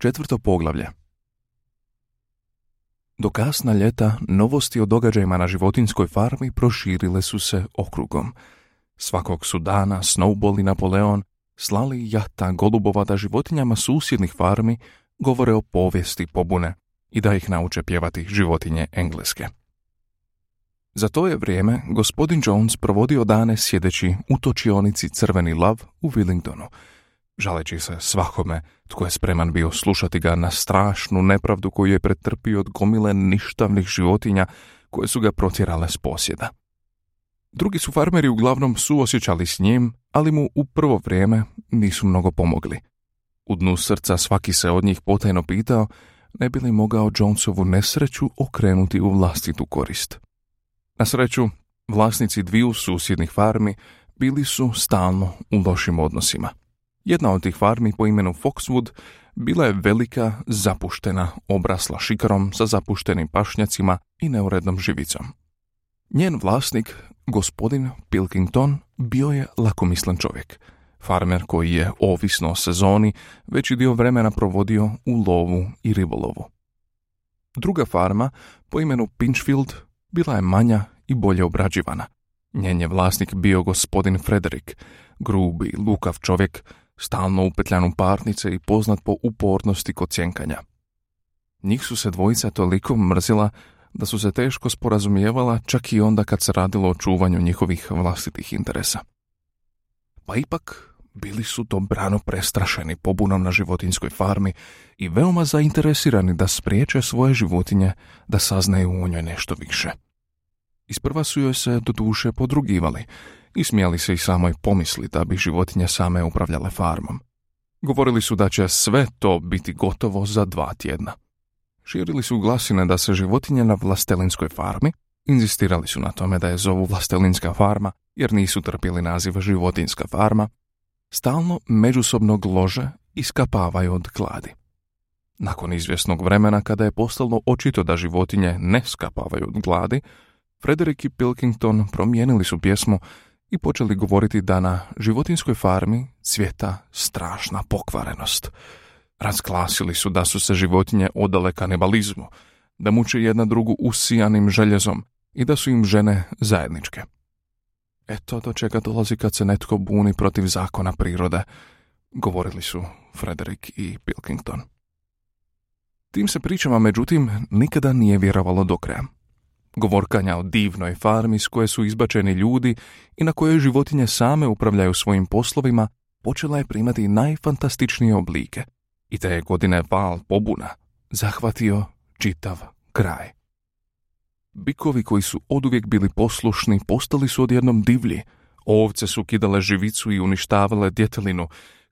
Četvrto poglavlje. Do kasna ljeta novosti o događajima na životinskoj farmi proširile su se okrugom. Svakog su dana Snowball i Napoleon slali jata golubova da životinjama susjednih farmi govore o povijesti pobune i da ih nauče pjevati životinje engleske. Za to je vrijeme gospodin Jones provodio dane sjedeći u točionici Crveni lav u Willingdonu, žaleći se svakome tko je spreman bio slušati ga na strašnu nepravdu koju je pretrpio od gomile ništavnih životinja koje su ga protjerale s posjeda. Drugi su farmeri uglavnom suosjećali s njim, ali mu u prvo vrijeme nisu mnogo pomogli. U dnu srca svaki se od njih potajno pitao ne bi li mogao Jonesovu nesreću okrenuti u vlastitu korist. Na sreću, vlasnici dviju susjednih farmi bili su stalno u lošim odnosima. Jedna od tih farmi po imenu Foxwood bila je velika, zapuštena, obrasla šikarom sa zapuštenim pašnjacima i neurednom živicom. Njen vlasnik, gospodin Pilkington, bio je lakomislen čovjek, farmer koji je, ovisno o sezoni, veći dio vremena provodio u lovu i ribolovu. Druga farma, po imenu Pinchfield, bila je manja i bolje obrađivana. Njen je vlasnik bio gospodin Frederik, grubi, lukav čovjek, stalno upetljan u parnice i poznat po upornosti kod cjenkanja. Njih su se dvojica toliko mrzila da su se teško sporazumijevala čak i onda kad se radilo o čuvanju njihovih vlastitih interesa. Pa ipak bili su dobrano prestrašeni pobunom na životinskoj farmi i veoma zainteresirani da spriječe svoje životinje da saznaju u njoj nešto više. Isprva su joj se do duše podrugivali i smijali se i samoj pomisli da bi životinje same upravljale farmom. Govorili su da će sve to biti gotovo za dva tjedna. Širili su glasine da se životinje na vlastelinskoj farmi, inzistirali su na tome da je zovu vlastelinska farma jer nisu trpjeli naziv životinska farma, stalno međusobno glože i skapavaju od gladi. Nakon izvjesnog vremena kada je postalo očito da životinje ne skapavaju od gladi, Frederick i Pilkington promijenili su pjesmu i počeli govoriti da na životinskoj farmi cvjeta strašna pokvarenost. Razglasili su da su se životinje odale kanibalizmu, da muče jedna drugu usijanim željezom i da su im žene zajedničke. Eto do čega dolazi kad se netko buni protiv zakona prirode, govorili su Frederick i Pilkington. Tim se pričama, međutim, nikada nije vjerovalo do kraja. Govorkanja o divnoj farmi s koje su izbačeni ljudi i na kojoj životinje same upravljaju svojim poslovima, počela je primati najfantastičnije oblike. I te je godine val pobuna zahvatio čitav kraj. Bikovi koji su oduvijek bili poslušni postali su odjednom divlji. Ovce su kidale živicu i uništavale djetelinu.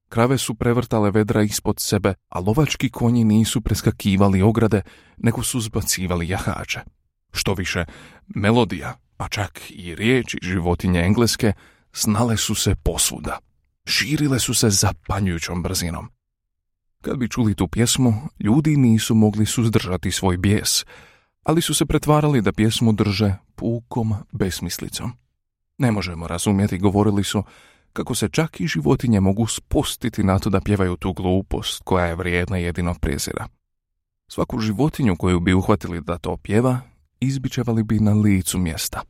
Krave su prevrtale vedra ispod sebe, a lovački konji nisu preskakivali ograde, nego su zbacivali jahače. Što više, melodija, pa čak i riječi životinje engleske, znale su se posvuda. Širile su se zapanjujućom brzinom. Kad bi čuli tu pjesmu, ljudi nisu mogli suzdržati svoj bijes, ali su se pretvarali da pjesmu drže pukom besmislicom. Ne možemo razumjeti, govorili su, kako se čak i životinje mogu spustiti na to da pjevaju tu glupost koja je vrijedna jedino prezira. Svaku životinju koju bi uhvatili da to pjeva, izbičevali bi na licu mjesta.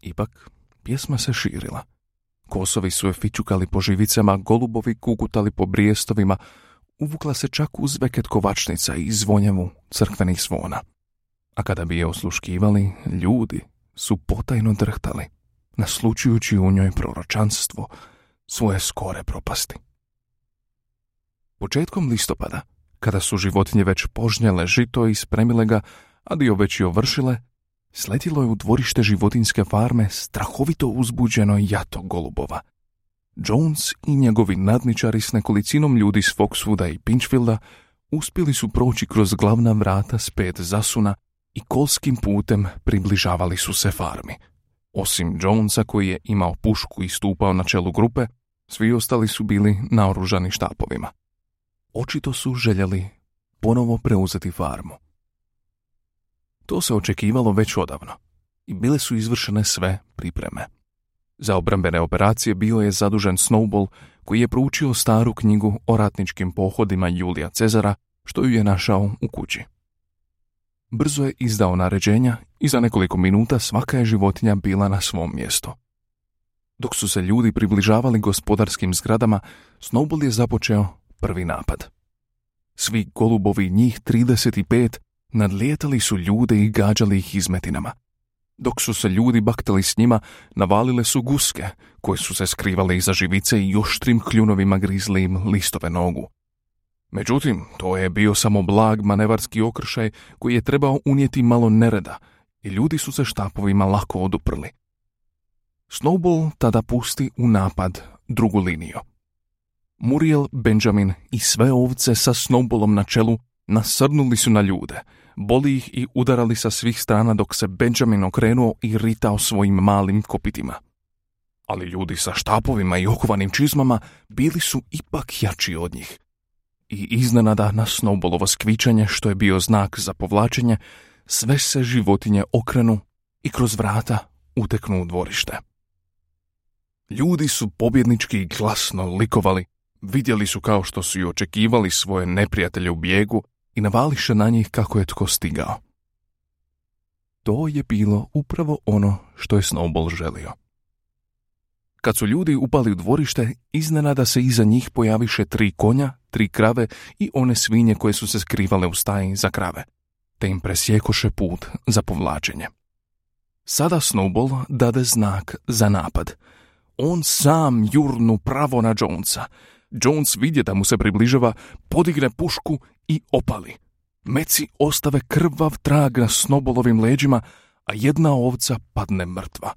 Ipak, pjesma se širila. Kosovi su je fičukali po živicama, golubovi kukutali po brijestovima, uvukla se čak uz veket kovačnica i zvonjevu crkvenih zvona. A kada bi je osluškivali, ljudi su potajno drhtali, naslučujući u njoj proročanstvo svoje skore propasti. Početkom listopada, kada su životinje već požnjele žito i spremile ga, a dio već i ovršile, sletilo je u dvorište životinske farme strahovito uzbuđeno jato golubova. Jones i njegovi nadničari s nekolicinom ljudi s Foxwooda i Pinchfielda uspjeli su proći kroz glavna vrata s pet zasuna i kolskim putem približavali su se farmi. Osim Jonesa koji je imao pušku i stupao na čelu grupe, svi ostali su bili naoružani štapovima. Očito su željeli ponovo preuzeti farmu. To se očekivalo već odavno i bile su izvršene sve pripreme. Za obrambene operacije bio je zadužen Snowball koji je proučio staru knjigu o ratničkim pohodima Julija Cezara, što ju je našao u kući. Brzo je izdao naređenja i za nekoliko minuta svaka je životinja bila na svom mjestu. Dok su se ljudi približavali gospodarskim zgradama, Snowball je započeo prvi napad. Svi golubovi njih 35 nadlijetali su ljude i gađali ih izmetinama. Dok su se ljudi baktali s njima, navalile su guske, koje su se skrivale iza živice i oštrim kljunovima grizli im listove nogu. Međutim, to je bio samo blag manevarski okršaj koji je trebao unijeti malo nereda i ljudi su se štapovima lako oduprli. Snowball tada pusti u napad drugu liniju. Muriel, Benjamin i sve ovce sa Snowballom na čelu nasrnuli su na ljude, boli ih i udarali sa svih strana dok se Benjamin okrenuo i ritao svojim malim kopitima. Ali ljudi sa štapovima i okovanim čizmama bili su ipak jači od njih. I iznenada na Snowballovo skvičanje, što je bio znak za povlačenje, sve se životinje okrenu i kroz vrata uteknu u dvorište. Ljudi su pobjednički i glasno likovali, vidjeli su kao što su i očekivali svoje neprijatelje u bijegu i navališe na njih kako je tko stigao. To je bilo upravo ono što je Snowball želio. Kad su ljudi upali u dvorište, iznenada se iza njih pojaviše tri konja, tri krave i one svinje koje su se skrivale u staji za krave, te im presjekoše put za povlačenje. Sada Snowball dade znak za napad. On sam jurnu pravo na Jonesa. Jones vidje da mu se približava, podigne pušku i opali. Meci ostave krvav trag na Snowballovim leđima, a jedna ovca padne mrtva.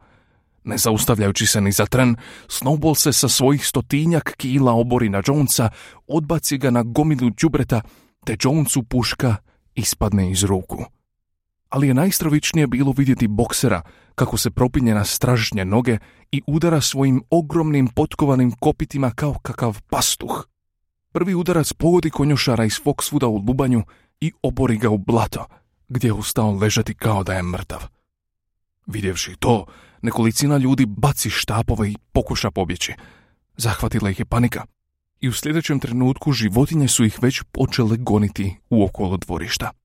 Ne zaustavljajući se ni za tren, Snowball se sa svojih stotinjak kila obori na Jonesa, odbaci ga na gomilu đubreta, te Jonesu puška ispadne iz ruku. Ali je najstravičnije bilo vidjeti boksera kako se propinje na stražnje noge i udara svojim ogromnim potkovanim kopitima kao kakav pastuh. Prvi udarac pogodi konjušara iz Foxwooda u lubanju i obori ga u blato, gdje je ustao ležati kao da je mrtav. Vidjevši to, nekolicina ljudi baci štapove i pokuša pobjeći. Zahvatila ih je panika i u sljedećem trenutku životinje su ih već počele goniti u okolo dvorišta.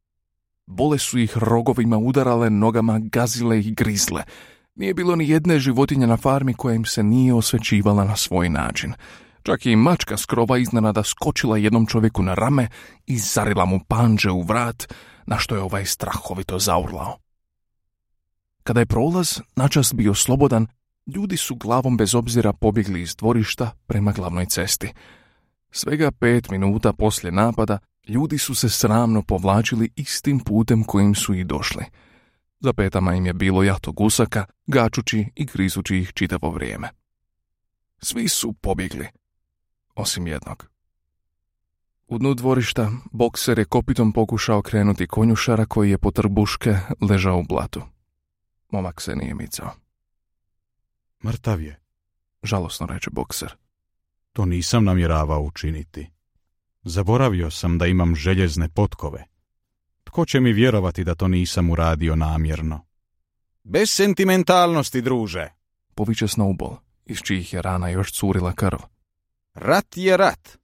Bole su ih rogovima udarale, nogama gazile i grizle. Nije bilo ni jedne životinje na farmi koja im se nije osvećivala na svoj način. Čak i mačka skrova iznenada skočila jednom čovjeku na rame i zarila mu panđe u vrat, na što je ovaj strahovito zaurlao. Kada je prolaz načas bio slobodan, ljudi su glavom bez obzira pobjegli iz dvorišta prema glavnoj cesti. Svega pet minuta poslije napada, ljudi su se sramno povlačili istim putem kojim su i došli. Za petama im je bilo jato gusaka, gačući i grizući ih čitavo vrijeme. Svi su pobjegli, osim jednog. U dnu dvorišta bokser je kopitom pokušao krenuti konjušara koji je po trbuške ležao u blatu. Momak se nije micao. Mrtav je, Žalosno reče bokser. to nisam namjeravao učiniti. Zaboravio sam da imam željezne potkove. Tko će mi vjerovati da to nisam uradio namjerno? Bez sentimentalnosti, druže. Poviče Snowball, iz čijih je rana još curila krv. Rat je rat.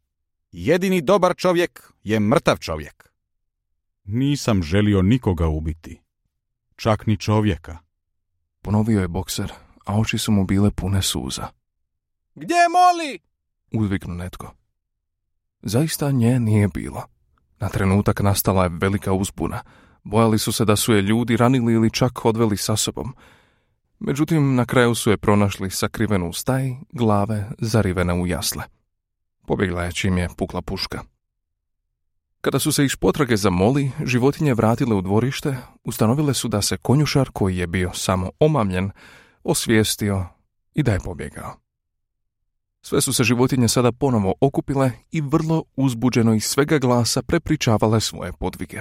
Jedini dobar čovjek je mrtav čovjek. Nisam želio nikoga ubiti. Čak ni čovjeka. Ponovio je bokser, a oči su mu bile pune suza. Gdje moli? Uzviknu netko. Zaista nje nije bilo. Na trenutak nastala je velika uzbuna. Bojali su se da su je ljudi ranili ili čak odveli sa sobom. Međutim, na kraju su je pronašli sakrivenu u staji, glave zarivene u jasle. Pobjegla je čim je pukla puška. Kada su se iz potrage za moli, životinje vratile u dvorište, ustanovile su da se konjušar, koji je bio samo omamljen, osvijestio i da je pobjegao. Sve su se životinje sada ponovo okupile i vrlo uzbuđeno iz svega glasa prepričavale svoje podvige.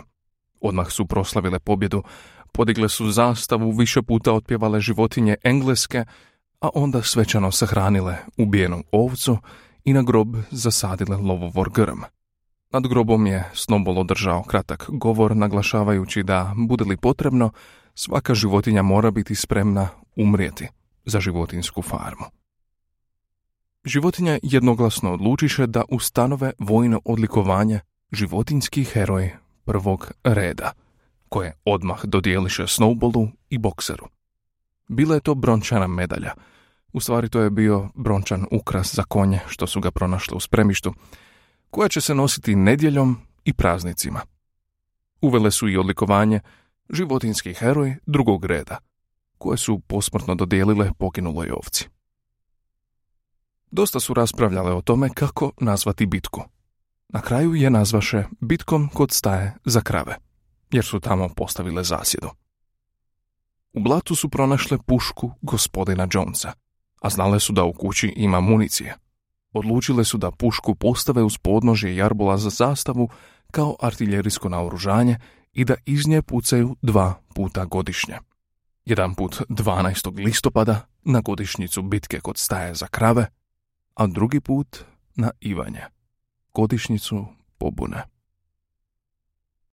Odmah su proslavile pobjedu, podigle su zastavu, više puta otpjevale životinje engleske, a onda svečano sahranile ubijenu ovcu i na grob zasadile lovovor grm. Nad grobom je Snobol održao kratak govor naglašavajući da, bude li potrebno, svaka životinja mora biti spremna umrijeti za životinsku farmu. Životinje jednoglasno odlučiše da ustanove vojno odlikovanje životinski heroj prvog reda, koje odmah dodijeliše Snowballu i bokseru. Bila je to brončana medalja. U stvari to je bio brončan ukras za konje što su ga pronašli u spremištu, koja će se nositi nedjeljom i praznicima. Uvele su i odlikovanje životinski heroj drugog reda, koje su posmrtno dodijelile poginuloj ovci. Dosta su raspravljale o tome kako nazvati bitku. Na kraju je nazvaše bitkom kod staje za krave, jer su tamo postavile zasjedu. U blatu su pronašle pušku gospodina Jonesa, a znale su da u kući ima municije. Odlučile su da pušku postave uz podnožje jarbola za zastavu kao artiljerijsko naoružanje i da iz nje pucaju dva puta godišnje. Jedan put 12. listopada na godišnjicu bitke kod staje za krave, a drugi put na Ivanje, godišnjicu pobune.